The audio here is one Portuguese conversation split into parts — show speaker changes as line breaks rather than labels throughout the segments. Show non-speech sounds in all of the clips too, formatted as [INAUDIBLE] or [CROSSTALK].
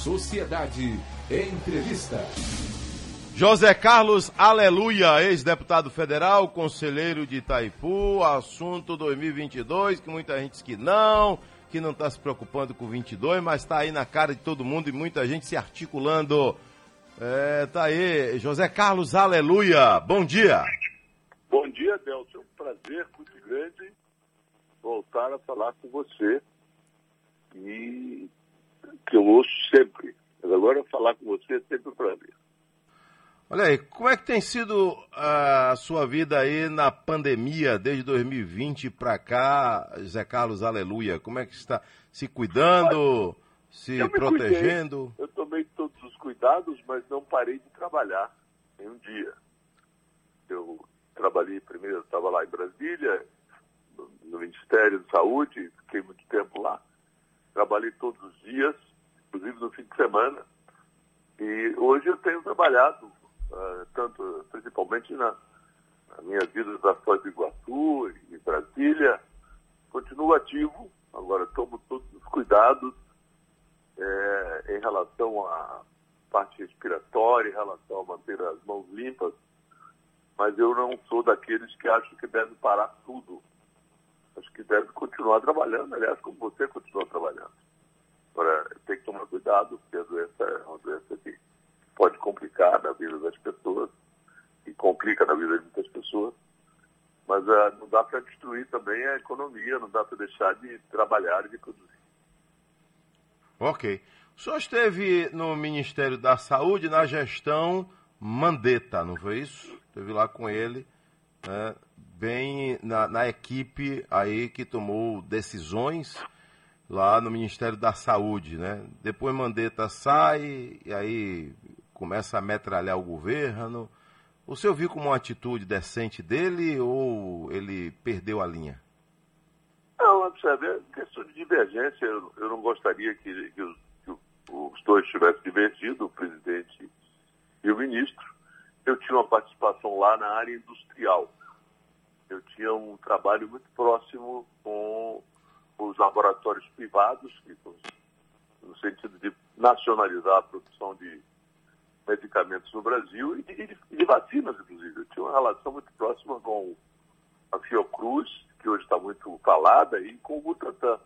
Sociedade Entrevista.
José Carlos Aleluia, ex-deputado federal, conselheiro de Itaipu, assunto 2022, que muita gente diz que não, que não está se preocupando com 22, mas está aí na cara de todo mundo e muita gente se articulando. É, tá aí, José Carlos Aleluia, bom dia.
Bom dia, Delcio, é um prazer muito grande voltar a falar com você e que eu ouço sempre. Mas agora falar com você é sempre um prazer.
Olha aí, como é que tem sido a sua vida aí na pandemia desde 2020 para cá, Zé Carlos Aleluia? Como é que está se cuidando, se protegendo?
Cuidei. Eu tomei todos os cuidados, mas não parei de trabalhar em um dia. Eu trabalhei primeiro, estava lá em Brasília, no Ministério da Saúde, fiquei muito tempo lá. Trabalhei todos os dias, inclusive no fim de semana. E hoje eu tenho trabalhado uh, tanto, principalmente na, na minha vida da Foz do Iguaçu e Brasília. Continuo ativo, agora tomo todos os cuidados é, em relação à parte respiratória, em relação a manter as mãos limpas, mas eu não sou daqueles que acham que deve parar tudo. Acho que deve continuar trabalhando, aliás, como você continua trabalhando. Agora, tem que tomar cuidado, porque a doença é uma doença que pode complicar na vida das pessoas e complica na vida de muitas pessoas. Mas uh, não dá para destruir também a economia, não dá para deixar de trabalhar e de produzir.
Ok. O senhor esteve no Ministério da Saúde na gestão Mandetta, não foi isso? Esteve lá com ele, né, bem na, na equipe aí que tomou decisões lá no Ministério da Saúde, né? Depois Mandetta sai e aí começa a metralhar o governo. O senhor viu como uma atitude decente dele ou ele perdeu a linha?
Não, observe, é questão de divergência. Eu, eu não gostaria que, que, os, que, os, dois tivessem divergido, o presidente e o ministro. Eu tinha uma participação lá na área industrial. Eu tinha um trabalho muito próximo com os laboratórios privados, que, no sentido de nacionalizar a produção de medicamentos no Brasil e de, de, vacinas, inclusive. Eu tinha uma relação muito próxima com a Fiocruz, que hoje está muito falada, e com o Butantan.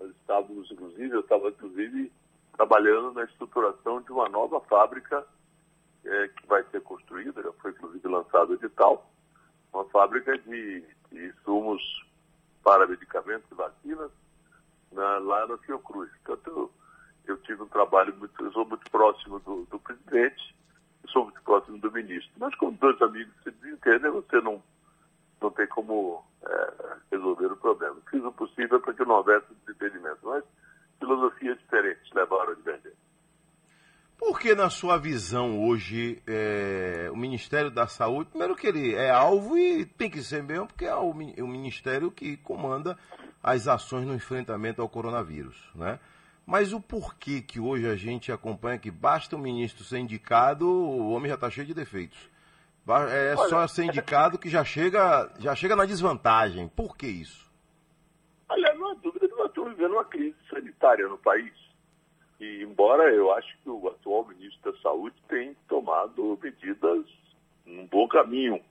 Nós estávamos, inclusive, eu estava, inclusive, trabalhando na estruturação de uma nova fábrica é, que vai ser construída, já foi, inclusive, lançado edital, uma fábrica de, de insumos para medicamentos e vacinas na, lá na Fiocruz. Portanto, eu tive um trabalho muito, eu sou muito próximo do, do presidente, sou muito próximo do ministro. Mas quando dois amigos se desentendem, você não, não tem como é, resolver o problema. Fiz o possível para que não houvesse desentendimento, mas filosofias diferentes levaram a divergência.
Por que, na sua visão, hoje, é, o Ministério da Saúde, primeiro que ele é alvo e tem que ser mesmo, porque é o, o Ministério que comanda as ações no enfrentamento ao coronavírus, né? Mas o porquê que hoje a gente acompanha que basta o ministro ser indicado, o homem já está cheio de defeitos. É Olha, só ser indicado que já chega, já chega na desvantagem. Por que isso?
Olha, não há dúvida que nós estamos vivendo uma crise sanitária no país. E embora eu acho que o atual ministro da Saúde tem tomado medidas num bom caminho.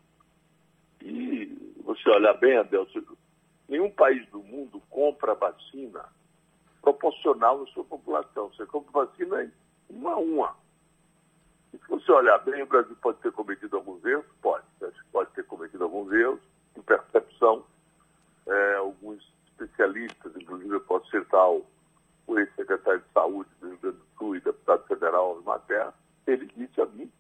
E você olhar bem, Adelson, nenhum país do mundo compra vacina proporcional à sua população. Você compra vacina uma a uma. E se você olhar bem, o Brasil pode ter cometido alguns erros? Pode. Pode ter cometido alguns erros de percepção. É, alguns especialistas, inclusive eu posso citar o, o ex-secretário de Saúde do Rio Grande do Sul e deputado federal Osmar Terra, ele disse a mim,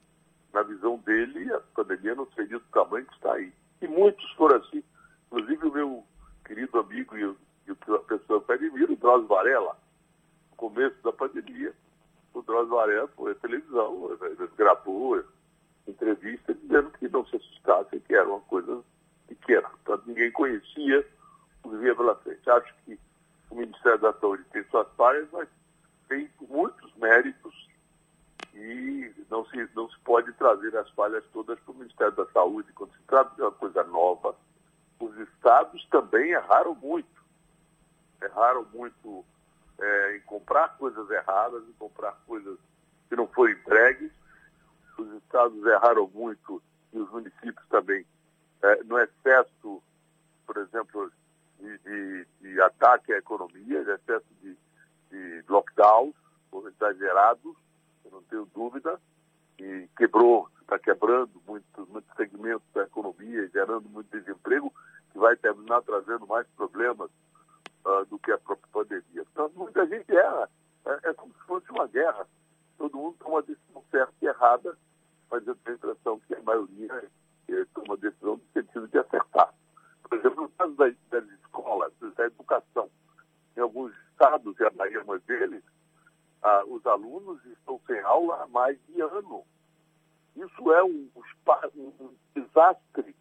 na visão dele, a pandemia não seria do tamanho que está aí. E muitos foram assim. Inclusive o meu querido amigo e e a pessoa que o Drauzio Varela, no começo da pandemia, o Drauzio Varela foi à televisão, gravou entrevista dizendo que não se assustassem, que era uma coisa pequena. Portanto, ninguém conhecia o que vinha pela frente. Acho que o Ministério da Saúde tem suas falhas, mas tem muitos méritos e não se, não se pode trazer as falhas todas para o Ministério da Saúde. Quando se trata de uma coisa nova, os estados também erraram muito erraram muito é, em comprar coisas erradas, em comprar coisas que não foram entregues. Os estados erraram muito e os municípios também é, no excesso, por exemplo, de, de, de, ataque à economia, de excesso de, de lockdowns exagerados, eu não tenho dúvida, e quebrou, está quebrando muitos, muitos segmentos da economia, gerando muito desemprego, que vai terminar trazendo mais problemas uh, do que a própria pandemia. Então, muita gente erra. É, é como se fosse uma guerra. Todo mundo toma uma decisão certa e errada, mas eu tenho a impressão que a maioria eh, toma decisão no sentido de acertar. Por exemplo, no caso das, das escolas, da educação, em alguns estados, e a Bahia é uma deles, ah, os alunos estão sem aula há mais de ano. Isso é um, um, um desastre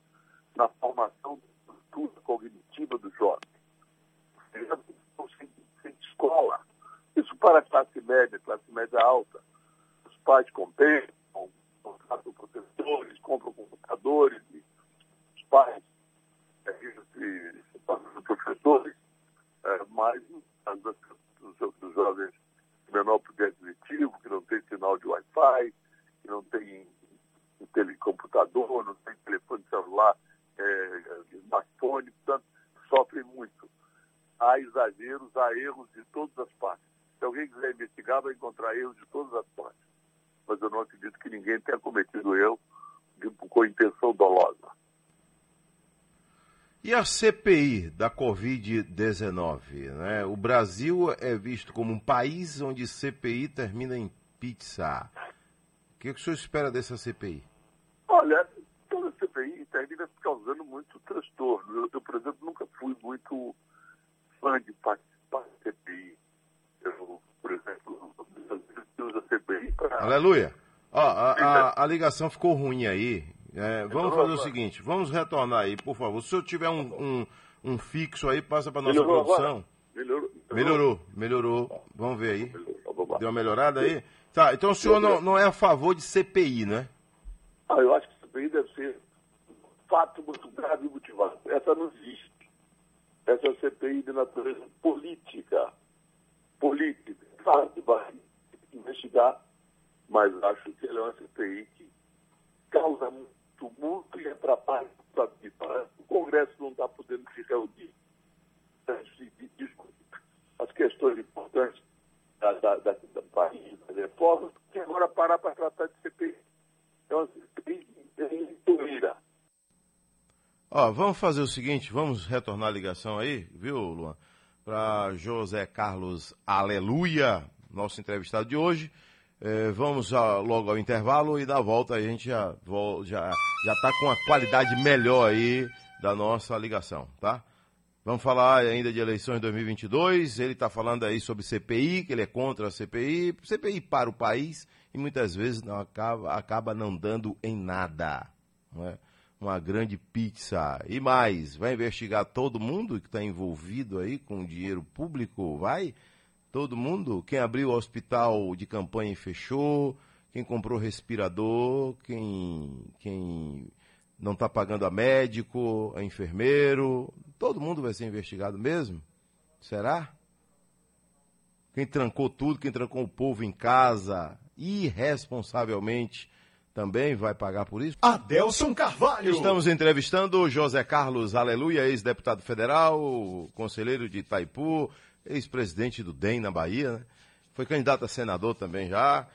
na formação da estrutura cognitiva do jovem. Estão sem, sem escola. Isso para a classe média, classe média alta. Os pais compensam, contratam professores, compram computadores, e os pais é, e, e, professores, é, mas dos, dos jovens de menor poder aquisitivo, que não tem sinal de Wi-Fi, que não tem computador, não tem telefone celular, é, smartphone, portanto, sofrem muito. Há exageros, há erros de todas as partes. Se alguém quiser investigar, vai encontrar erros de todas as partes. Mas eu não acredito que ninguém tenha cometido erro de, com intenção dolosa.
E a CPI da Covid-19? Né? O Brasil é visto como um país onde CPI termina em pizza. O que, que o senhor espera dessa CPI?
Olha, toda CPI termina causando muito transtorno. Eu, eu, por exemplo, nunca fui muito fã de participar da CPI. Eu, por exemplo, uso a CPI para.
Aleluia! Ó, a, a, a ligação ficou ruim aí. É, vamos fazer o seguinte, vamos retornar aí, por favor. Se eu tiver um, um, um fixo aí, passa para nossa melhorou produção.
Melhorou,
melhorou, melhorou. Vamos ver aí. Deu uma melhorada aí? Tá, então o senhor não, não é a favor de CPI, né?
Ah, eu acho que CPI deve ser um fato muito grave e motivado. Essa não existe. Essa é CPI de natureza política. Política. Claro que vai investigar, mas acho que ela é uma CPI que causa muito tumulto e atrapalha o Congresso não está podendo se reunir de discutir as questões importantes da, da, da, do país, e agora parar para tratar de CPI. É uma CPI eleitoreira.
Ó, vamos fazer o seguinte, vamos retornar a ligação aí, viu, Luan? Para José Carlos Aleluia, nosso entrevistado de hoje. É, vamos a, logo ao intervalo e na volta a gente já já já está com a qualidade melhor aí da nossa ligação, tá? Vamos falar ainda de eleições 2022. Ele está falando aí sobre CPI, que ele é contra a CPI. CPI para o país e muitas vezes não acaba, acaba não dando em nada. Não é? Uma grande pizza. E mais, vai investigar todo mundo que está envolvido aí com dinheiro público? Vai? Todo mundo? Quem abriu o hospital de campanha e fechou, quem comprou respirador, quem, quem não está pagando a médico, a enfermeiro, todo mundo vai ser investigado mesmo? Será? Quem trancou tudo, quem trancou o povo em casa, irresponsavelmente, também vai pagar por isso?
Adelson Carvalho.
Estamos entrevistando José Carlos Aleluia, ex-deputado federal, conselheiro de Itaipu, ex-presidente do DEM na Bahia, né? Foi candidato a senador também já.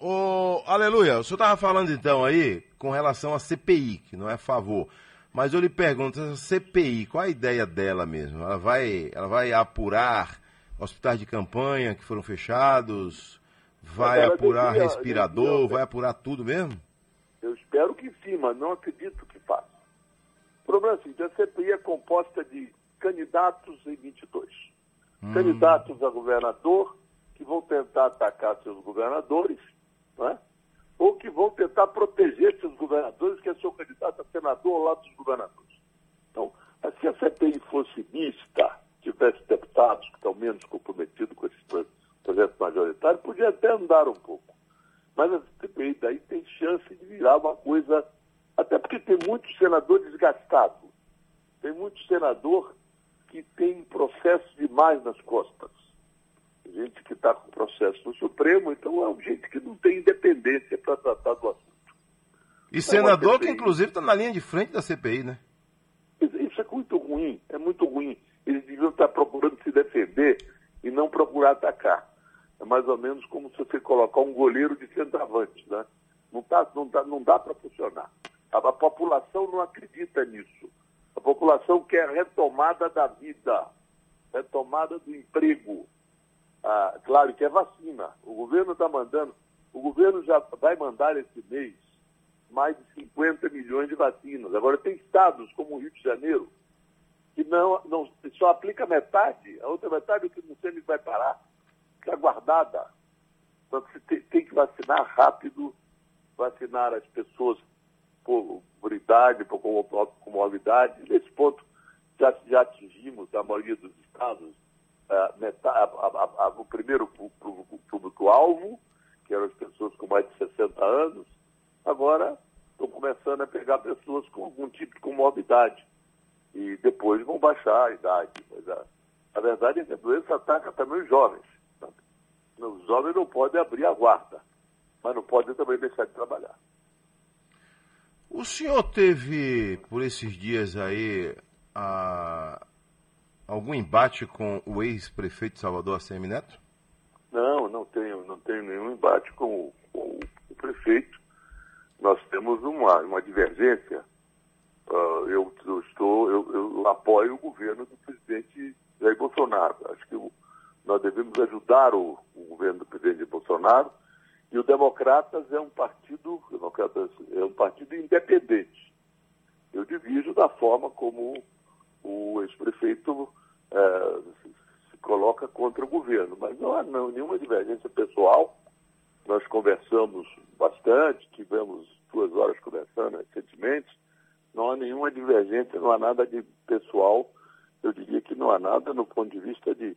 Ô, aleluia, o senhor estava falando então aí com relação à CPI, que não é a favor. Mas eu lhe pergunto, essa CPI, qual a ideia dela mesmo? Ela vai, ela vai apurar hospitais de campanha que foram fechados? Vai apurar respirador? Vai apurar tudo mesmo?
Eu espero que sim, mas não acredito que faça. O problema é o seguinte, a CPI é composta de candidatos e 22 hum. candidatos a governador que vão tentar atacar seus governadores, né? ou que vão tentar proteger seus governadores, que é seu candidato a senador lá dos governadores. Então, se a CPI fosse mista, tivesse deputados que estão menos comprometidos com esse projeto majoritário, podia até andar um pouco. Mas a CPI daí tem chance de virar uma coisa, até porque tem muito senador desgastado, tem muito senador que tem processo demais nas costas. gente que está com processo no Supremo, então é gente que não tem independência para tratar do assunto.
E senador que inclusive está na linha de frente da CPI, né?
Isso é muito ruim, é muito ruim. Eles deviam estar procurando se defender e não procurar atacar. É mais ou menos como se você colocar um goleiro de centroavante, né? Não, tá, não, dá, não dá para funcionar. A, a população não acredita nisso. A população quer retomada da vida, retomada do emprego. Ah, claro que é vacina. O governo está mandando, o governo já vai mandar esse mês mais de 50 milhões de vacinas. Agora, tem estados como o Rio de Janeiro que não, não só aplica metade, a outra metade que não sei se vai parar, está guardada. Então, você tem, que vacinar rápido, vacinar as pessoas por, por idade, por comorbidade. Nesse ponto, já, já atingimos, a maioria dos estados, uh, metade, a, a, a, o primeiro público-alvo, que eram as pessoas com mais de 60 anos, agora estão começando a pegar pessoas com algum tipo de comorbidade. E depois vão baixar a idade. Mas a, a verdade é que a doença ataca também os jovens. Os jovens não podem abrir a guarda, mas não podem também deixar de trabalhar.
O senhor teve, por esses dias aí, a... algum embate com o ex-prefeito Salvador, ACM Neto?
Não, não tenho, não tenho nenhum embate com o, com o prefeito nós temos uma, uma divergência. Uh, eu, eu, estou, eu, eu, apoio o governo do presidente Jair Bolsonaro. Acho que o, nós devemos ajudar o, o, governo do presidente Bolsonaro. E o Democratas é um partido, Democratas é um partido independente. Eu divido da forma como o ex-prefeito eh, se coloca contra o governo. Mas não há não, nenhuma divergência pessoal. Nós conversamos bastante, tivemos duas horas conversando recentemente, não há nenhuma divergência, não há nada de pessoal, eu diria que não há nada no ponto de vista de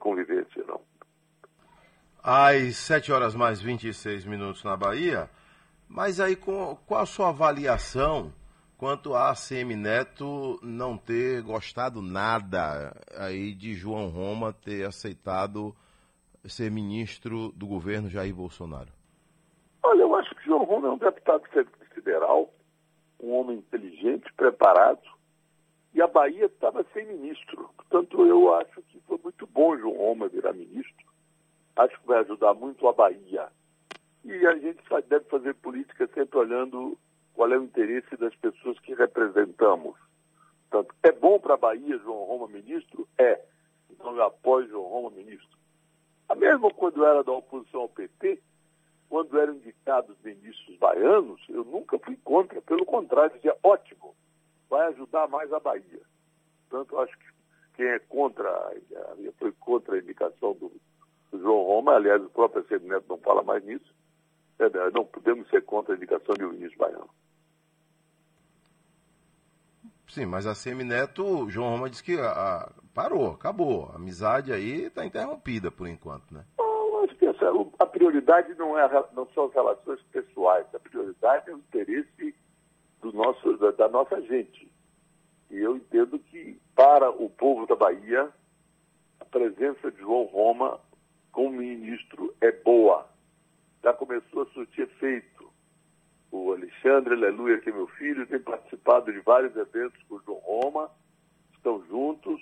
convivência, não.
Às 7 horas mais 26 minutos na Bahia, mas aí com, qual a sua avaliação quanto a ACM Neto não ter gostado nada aí de João Roma ter aceitado ser ministro do governo Jair Bolsonaro?
Olha, eu acho que João Roma é um deputado federal, um homem inteligente, preparado, e a Bahia estava sem ministro. Portanto, eu acho foi muito bom João Roma virar ministro. Acho que vai ajudar muito a Bahia. E a gente deve fazer política sempre olhando qual é o interesse das pessoas que representamos. Portanto, é bom para a Bahia João Roma ministro? É. Então eu apoio João Roma ministro. A mesma quando era da oposição ao PT, quando eram indicados ministros baianos, eu nunca fui contra, pelo contrário, dizia ótimo, vai ajudar mais a Bahia. Portanto, acho que quem é contra, foi contra a indicação do, do João Roma, aliás, o próprio Sérgio Neto não fala mais nisso, é, né, não podemos ser contra a indicação de ministro baiano.
Sim, mas a Semineto, o João Roma disse que a, a, parou, acabou. A amizade aí está interrompida por enquanto, né?
a prioridade não, é, não são as relações pessoais, a prioridade é o interesse do nosso, da, da nossa gente. E eu entendo que, para o povo da Bahia, a presença de João Roma como ministro é boa. Já começou a surtir efeito. O Alexandre Aleluia, que é meu filho, tem participado de vários eventos com o João Roma, estão juntos,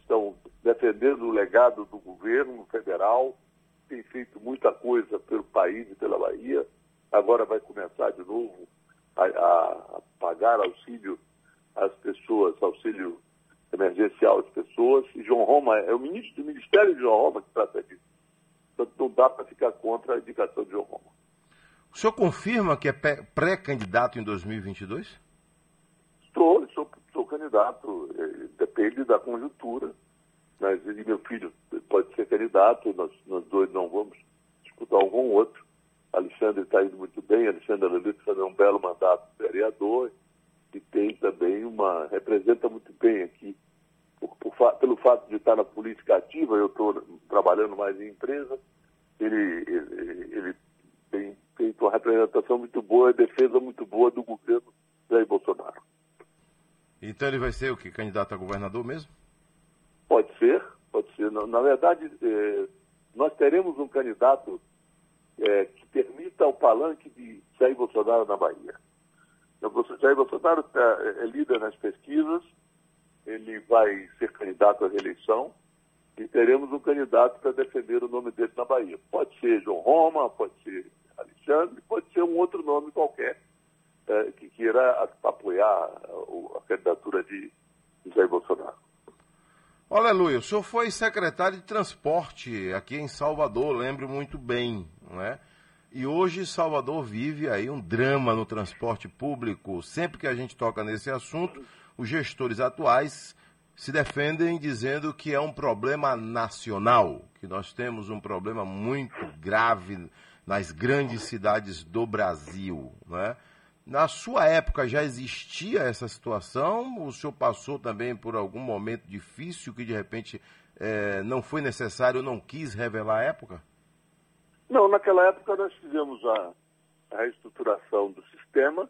estão defendendo o legado do governo federal tem feito muita coisa pelo país e pela Bahia, agora vai começar de novo a, a pagar auxílio às pessoas, auxílio emergencial às pessoas. E João Roma é o ministro do Ministério de João Roma que trata disso. Portanto, não dá para ficar contra a indicação de João Roma.
O senhor confirma que é pré-candidato em 2022?
Estou, sou, sou candidato. Eh, depende da conjuntura. Mas ele, meu filho, pode ser candidato, nós, nós dois não vamos disputar um com o outro. Alexandre está indo muito bem, Alexandre Lelito fazendo um belo mandato de vereador e tem também uma. representa muito bem aqui. Por, por, pelo fato de estar na política ativa, eu estou trabalhando mais em empresa, ele, ele, ele tem feito uma representação muito boa, defesa muito boa do governo Jair Bolsonaro.
Então ele vai ser o que? Candidato a governador mesmo?
Pode ser, pode ser. Na, na verdade, eh, nós teremos um candidato eh, que permita o palanque de Jair Bolsonaro na Bahia. O Jair Bolsonaro tá, é líder nas pesquisas, ele vai ser candidato à reeleição e teremos um candidato para defender o nome dele na Bahia. Pode ser João Roma, pode ser Alexandre, pode ser um outro nome qualquer eh, que queira apoiar a, a candidatura de Jair Bolsonaro.
Olha, Luiz, o senhor foi secretário de transporte aqui em Salvador, lembro muito bem, não é? E hoje Salvador vive aí um drama no transporte público. Sempre que a gente toca nesse assunto, os gestores atuais se defendem dizendo que é um problema nacional, que nós temos um problema muito grave nas grandes cidades do Brasil, não é? Na sua época já existia essa situação? O senhor passou também por algum momento difícil que de repente é, não foi necessário, não quis revelar a época?
Não, naquela época nós fizemos a, a reestruturação do sistema.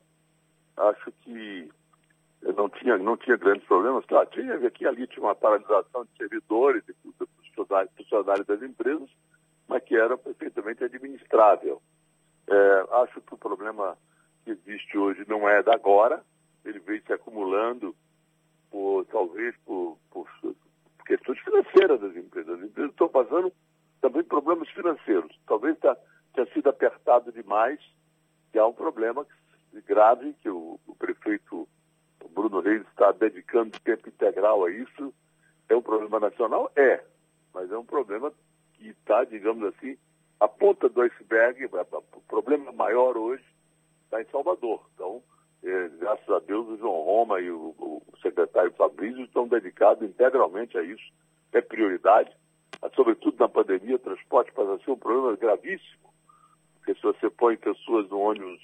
Acho que não tinha, não tinha grandes problemas. Claro, tinha aqui ali tinha uma paralisação de servidores e funcionários, funcionários das empresas, mas que era perfeitamente administrável. É, acho que o problema que existe hoje não é da agora, ele vem se acumulando por, talvez por, por, por questões financeiras das empresas. As empresas estão passando também problemas financeiros. Talvez tá, tenha sido apertado demais, que há um problema grave que o, o prefeito Bruno Reis está dedicando tempo integral a isso. É um problema nacional? É, mas é um problema que está, digamos assim, a ponta do iceberg. O problema maior hoje está em Salvador. Então, é, graças a Deus, o João Roma e o, o secretário Fabrício estão dedicados integralmente a isso. É prioridade, sobretudo na pandemia, o transporte passa a ser um problema gravíssimo. Porque se você põe pessoas no ônibus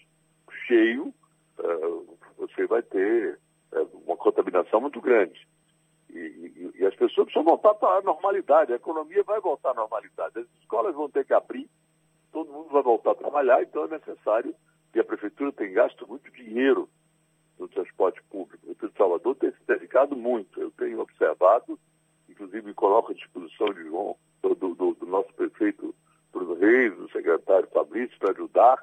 cheio, uh, você vai ter uh, uma contaminação muito grande. E, e, e, as pessoas precisam voltar para a normalidade, a economia vai voltar à normalidade, as escolas vão ter que abrir, todo mundo vai voltar a trabalhar, então é necessário e a prefeitura tem gasto muito dinheiro no transporte público. O Prefeito Salvador tem se dedicado muito. Eu tenho observado, inclusive coloco à disposição de João, do, do, do nosso prefeito Bruno Reis, do secretário Fabrício, para ajudar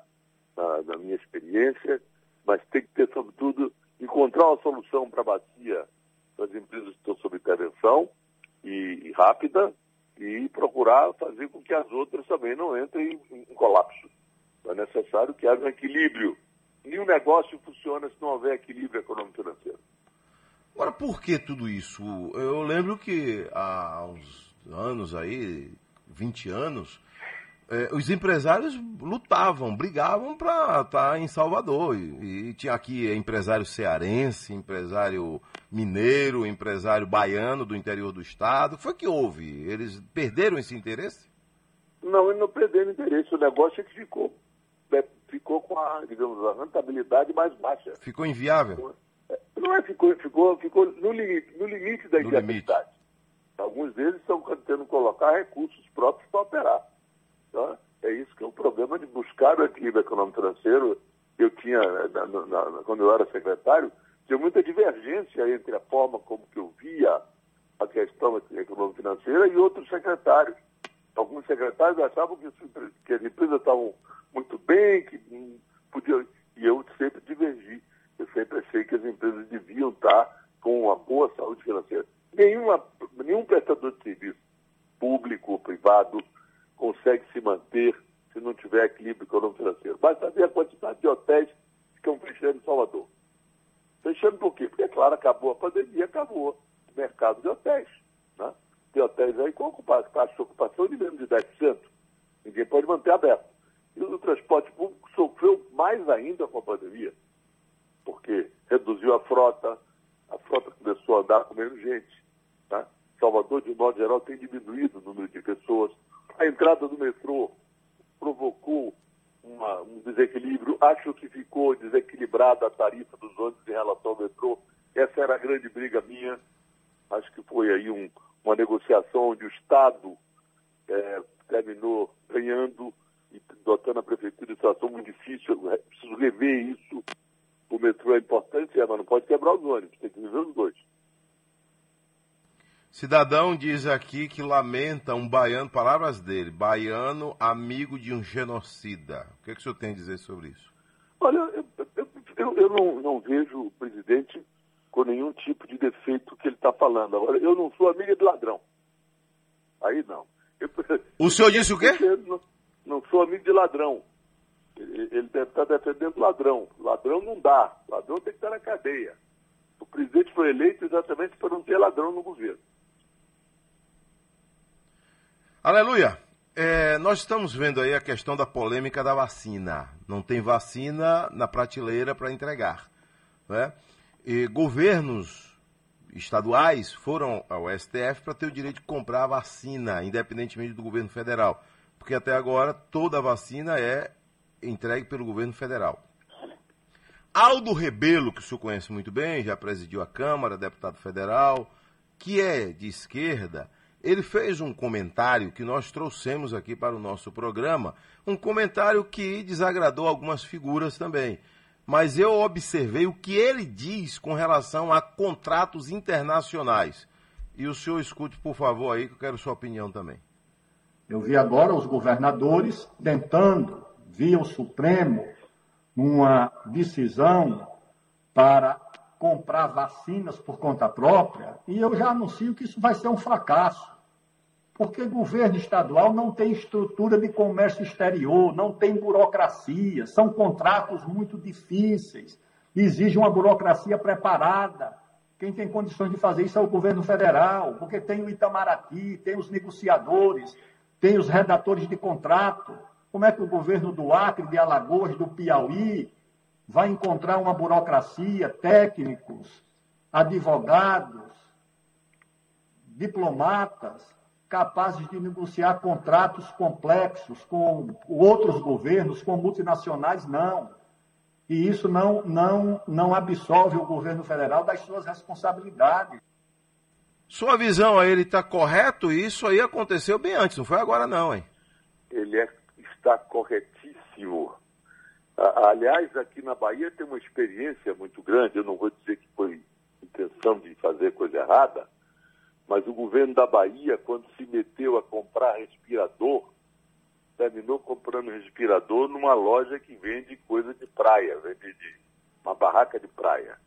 na, na, minha experiência, mas tem que ter, sobretudo, encontrar uma solução para a bacia das empresas que estão sob intervenção e, e rápida e procurar fazer com que as outras também não entrem em, em colapso. É necessário que haja um equilíbrio. Nenhum negócio funciona se não houver equilíbrio econômico-financeiro.
Agora, por que tudo isso? Eu lembro que há uns anos aí, 20 anos, eh, os empresários lutavam, brigavam para estar tá em Salvador. E, e, tinha aqui empresário cearense, empresário mineiro, empresário baiano do interior do estado. O que foi que houve? Eles perderam esse interesse?
Não, eles não perderam interesse. O negócio é que ficou ficou com a, digamos, a rentabilidade mais baixa.
Ficou inviável?
Não é, ficou, ficou, ficou no limite, no limite da inviabilidade. Alguns deles estão tentando colocar recursos próprios para operar. Tá? É isso que é o problema de buscar o equilíbrio econômico financeiro. Eu tinha, na, na, na, quando eu era secretário, tinha muita divergência entre a forma como que eu via a questão econômica financeira e outros secretários. Alguns secretários achavam que, que as empresas estavam muito bem, que podia. E eu sempre divergi. Eu sempre achei que as empresas deviam estar com uma boa saúde financeira. Nenhuma, nenhum prestador de serviço, público ou privado, consegue se manter se não tiver equilíbrio econômico financeiro. Basta ver a quantidade de hotéis que estão fechando em Salvador. Fechando por quê? Porque, é claro, acabou a pandemia, acabou o mercado de hotéis. Né? Tem hotéis aí com taxa de ocupação de menos de 10%. Ninguém pode manter aberto. E o transporte público sofreu mais ainda com a pandemia, reduziu a frota, a frota começou a andar com menos gente. Tá? Salvador, de modo geral, tem diminuído o número de pessoas. A entrada do metrô provocou uma, um desequilíbrio. Acho que ficou desequilibrada a tarifa dos ônibus em relação ao metrô. Essa era a grande briga minha. Acho que foi aí um, uma negociação onde o Estado é, terminou ganhando e dotando a prefeitura de situação muito difícil. Eu preciso rever isso. O metrô é importante, é, mas não pode quebrar os ônibus, tem que viver os dois.
Cidadão diz aqui que lamenta um baiano, palavras dele, baiano amigo de um genocida. O que, é que o senhor tem a dizer sobre isso?
Olha, eu, eu, eu, eu não, não, vejo o presidente com nenhum tipo de defeito que ele está falando. Agora, eu não sou amiga de ladrão. Aí não. [LAUGHS]
o senhor disse o quê?
Não, não sou amigo de ladrão. Ele deve estar defendendo ladrão. Ladrão não dá. Ladrão tem que estar na cadeia. O presidente foi eleito exatamente para não ter ladrão no governo.
Aleluia! É, nós estamos vendo aí a questão da polêmica da vacina. Não tem vacina na prateleira para entregar. Né? E governos estaduais foram ao STF para ter o direito de comprar a vacina, independentemente do governo federal. Porque até agora toda vacina é entregue pelo governo federal. Aldo Rebelo, que o senhor conhece muito bem, já presidiu a Câmara, deputado federal, que é de esquerda, ele fez um comentário que nós trouxemos aqui para o nosso programa, um comentário que desagradou algumas figuras também. Mas eu observei o que ele diz com relação a contratos internacionais. E o senhor escute, por favor, aí, que eu quero sua opinião também.
Eu vi agora os governadores tentando, via o Supremo, uma decisão para comprar vacinas por conta própria, e eu já anuncio que isso vai ser um fracasso. Porque governo estadual não tem estrutura de comércio exterior, não tem burocracia, são contratos muito difíceis, exige uma burocracia preparada. Quem tem condições de fazer isso é o governo federal, porque tem o Itamaraty, tem os negociadores, tem os redatores de contrato. Como é que o governo do Acre, de Alagoas, do Piauí, vai encontrar uma burocracia, técnicos, advogados, diplomatas, capazes de negociar contratos complexos com outros governos, com multinacionais, não. E isso não, não, não absolve o governo federal das suas responsabilidades.
Sua visão aí, ele está correto? Isso aí aconteceu bem antes, não foi agora não, hein?
Ele é, está corretíssimo. Aliás, aqui na Bahia tem uma experiência muito grande, eu não vou dizer que foi intenção de fazer coisa errada, mas o governo da Bahia, quando se meteu a comprar respirador, terminou comprando respirador numa loja que vende coisa de praia, vende de uma barraca de praia.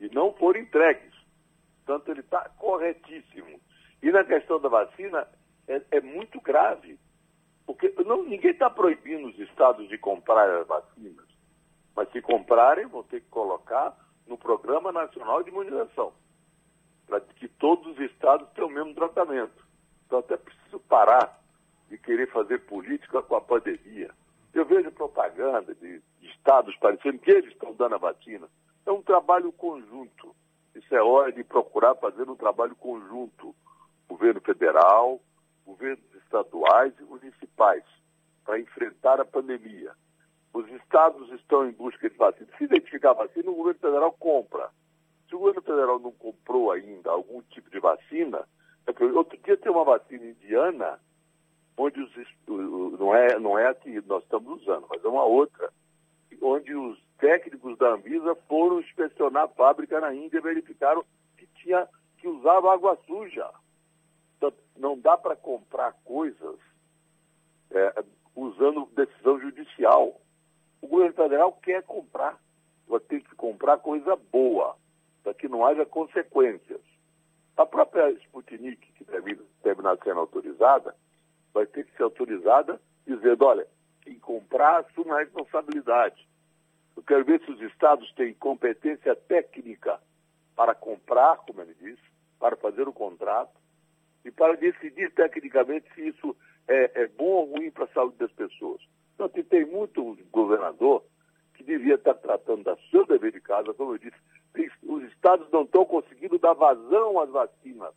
E não foram entregues. Portanto, ele está corretíssimo. E na questão da vacina, é, é muito grave. Porque não, ninguém está proibindo os estados de comprar as vacinas. Mas se comprarem, vão ter que colocar no Programa Nacional de Imunização, para que todos os estados tenham o mesmo tratamento. Então até preciso parar de querer fazer política com a pandemia. Eu vejo propaganda de, estados parecendo que eles estão dando a vacina. É um trabalho conjunto. Isso é hora de procurar fazer um trabalho conjunto. Governo federal, governos estaduais e municipais para enfrentar a pandemia. Os estados estão em busca de vacina. Se identificar vacina, o governo federal compra. Se o governo federal não comprou ainda algum tipo de vacina, é outro dia tem uma vacina indiana, onde os, não é, não é a que nós estamos usando, mas é uma outra, onde os técnicos da Anvisa foram inspecionar a fábrica na Índia e verificaram que tinha que usava água suja. Então, não dá para comprar coisas é, usando decisão judicial. O governo federal quer comprar, vai ter que comprar coisa boa, para que não haja consequências. A própria Sputnik, que deve terminar sendo autorizada, vai ter que ser autorizada dizendo, olha, quem comprar assume a responsabilidade. Eu quero ver se os estados têm competência técnica para comprar, como ele disse, para fazer o contrato, e para decidir tecnicamente se isso é, é bom ou ruim para a saúde das pessoas. Então, tem muito governador que devia estar tratando da seu dever de casa, como eu disse, os estados não estão conseguindo dar vazão às vacinas.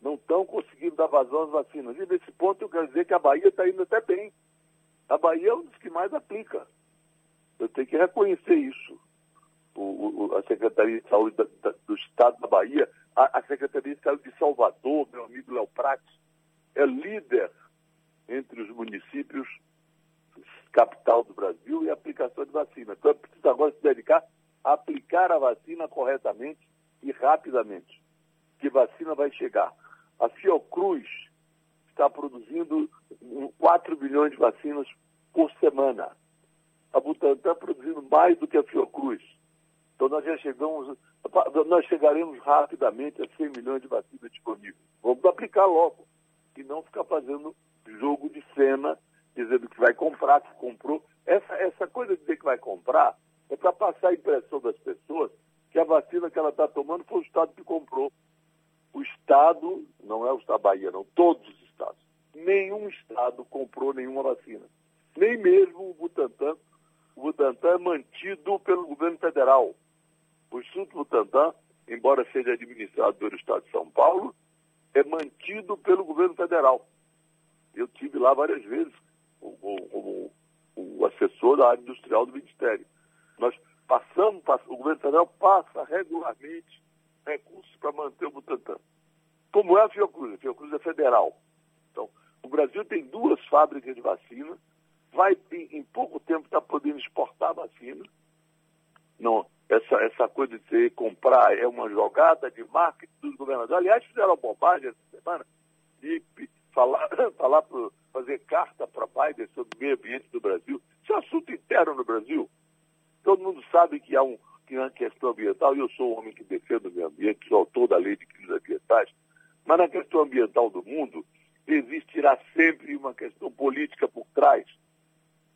Não estão conseguindo dar vazão às vacinas. E nesse ponto eu quero dizer que a Bahia está indo até bem. A Bahia é um dos que mais aplica. Eu tenho que reconhecer isso. O, o, a Secretaria de Saúde da, da, do Estado da Bahia a, a Secretaria de Saúde de Salvador, meu amigo Léo Prates, é líder entre os municípios capital do Brasil e aplicação de vacina. Então é preciso agora se dedicar a aplicar a vacina corretamente e rapidamente. que vacina vai chegar. A Fiocruz está produzindo 4 bilhões de vacinas por semana. A Butantan produzindo mais do que a Fiocruz. Então nós já chegamos, nós chegaremos rapidamente a 100 milhões de vacinas disponíveis. Vamos aplicar logo e não ficar fazendo jogo de cena, dizendo que vai comprar, que comprou. Essa, essa coisa de dizer que vai comprar é para passar a impressão das pessoas que a vacina que ela está tomando foi o Estado que comprou. O Estado, não é o Estado da Bahia, não, todos os Estados. Nenhum Estado comprou nenhuma vacina. Nem mesmo o Butantan. O Butantan é mantido pelo governo federal. O Instituto Butantan, embora seja administrado pelo Estado de São Paulo, é mantido pelo governo federal. Eu tive lá várias vezes como, o assessor da área industrial do Ministério. Nós passamos, o governo federal passa regularmente recursos para manter o Butantan. Como é a Fiocruz? A Fiocruz é federal. Então, o Brasil tem duas fábricas de vacina, vai em pouco tempo estar tá podendo exportar vacina. Não, essa, essa coisa de você comprar é uma jogada de marketing dos governadores. Aliás, fizeram bobagem essa semana de falar, [LAUGHS] falar pro, fazer carta para Biden sobre o meio ambiente do Brasil. Isso é assunto interno no Brasil. Todo mundo sabe que há um, que uma questão ambiental, e eu sou um homem que defende o meio ambiente, sou autor da lei de crimes ambientais, mas na questão ambiental do mundo existirá sempre uma questão política por trás.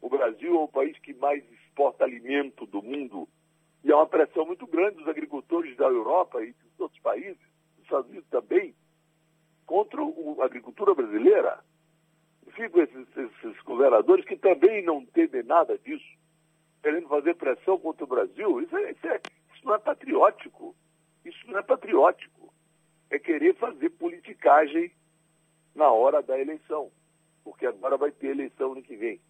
O Brasil é o país que mais exporta alimento do mundo e há uma pressão muito grande dos agricultores da Europa e dos outros países, dos Estados Unidos também, contra a agricultura brasileira. Ficam esses, esses governadores que também não entendem nada disso, querendo fazer pressão contra o Brasil. Isso, é, isso, é, isso não é patriótico. Isso não é patriótico. É querer fazer politicagem na hora da eleição. Porque agora vai ter eleição no que vem.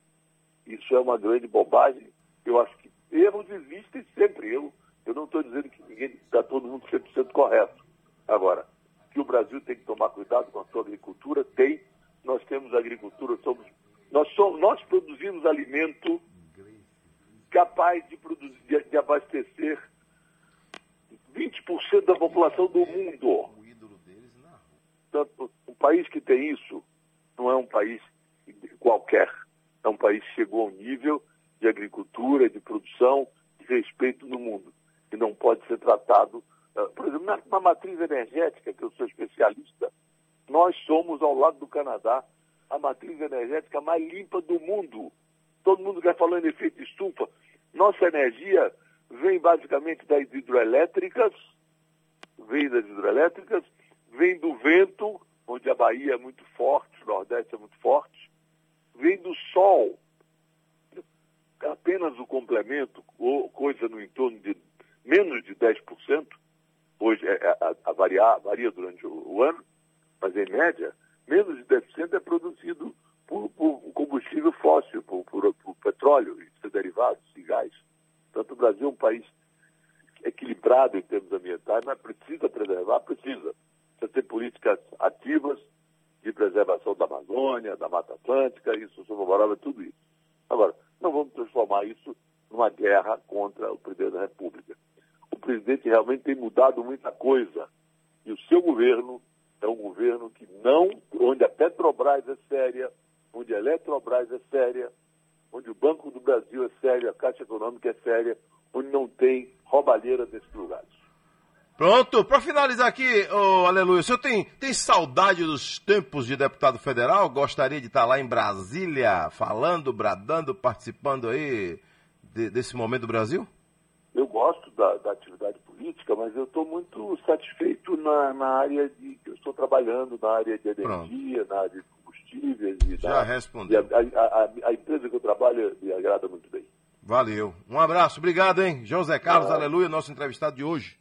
Isso é uma grande bobagem. Eu acho que erros existem sempre. Eu, eu não estou dizendo que ninguém está todo mundo 100% correto. Agora, que o Brasil tem que tomar cuidado com a sua agricultura, tem. Nós temos agricultura, somos, nós, somos, nós produzimos alimento capaz de, produzir, de, de abastecer 20% da população do mundo. Portanto, um país que tem isso não é um país qualquer. É um país que chegou ao nível de agricultura, de produção, de respeito no mundo. E não pode ser tratado. Uh, por exemplo, na, na matriz energética, que eu sou especialista, nós somos, ao lado do Canadá, a matriz energética mais limpa do mundo. Todo mundo quer falar em efeito estufa. Nossa energia vem basicamente das hidroelétricas, vem das hidroelétricas, vem do vento, onde a Bahia é muito forte, o Nordeste é muito forte, vem do sol, apenas o complemento, ou coisa no entorno de menos de 10%, hoje é, é, a, a variar, varia durante o, o, ano, mas em média, menos de 10% é produzido por, por combustível fóssil, por, por, por petróleo e seus derivados e gás. Portanto, o Brasil é um país equilibrado em termos ambientais, mas precisa preservar, precisa. Precisa ter políticas ativas de preservação da Amazônia, da Mata Atlântica, isso sou favorável a tudo isso. Agora, não vamos transformar isso numa guerra contra o presidente da República. O presidente realmente tem mudado muita coisa. E o seu governo é um governo que não, onde a Petrobras é séria, onde a Eletrobras é séria, onde o Banco do Brasil é sério, a Caixa Econômica é séria, onde não tem roubalheira desses lugares.
Pronto, para finalizar aqui, oh, aleluia, o senhor tem, tem saudade dos tempos de deputado federal? Gostaria de estar lá em Brasília, falando, bradando, participando aí de, desse momento do Brasil?
Eu gosto da, da atividade política, mas eu estou muito satisfeito na, na área de que eu estou trabalhando, na área de energia, Pronto. na área de combustíveis. E
Já na, respondeu.
E a, a, a, a, empresa que eu trabalho me agrada muito bem.
Valeu. Um abraço, obrigado, hein? José Carlos, ah. aleluia, nosso entrevistado de hoje.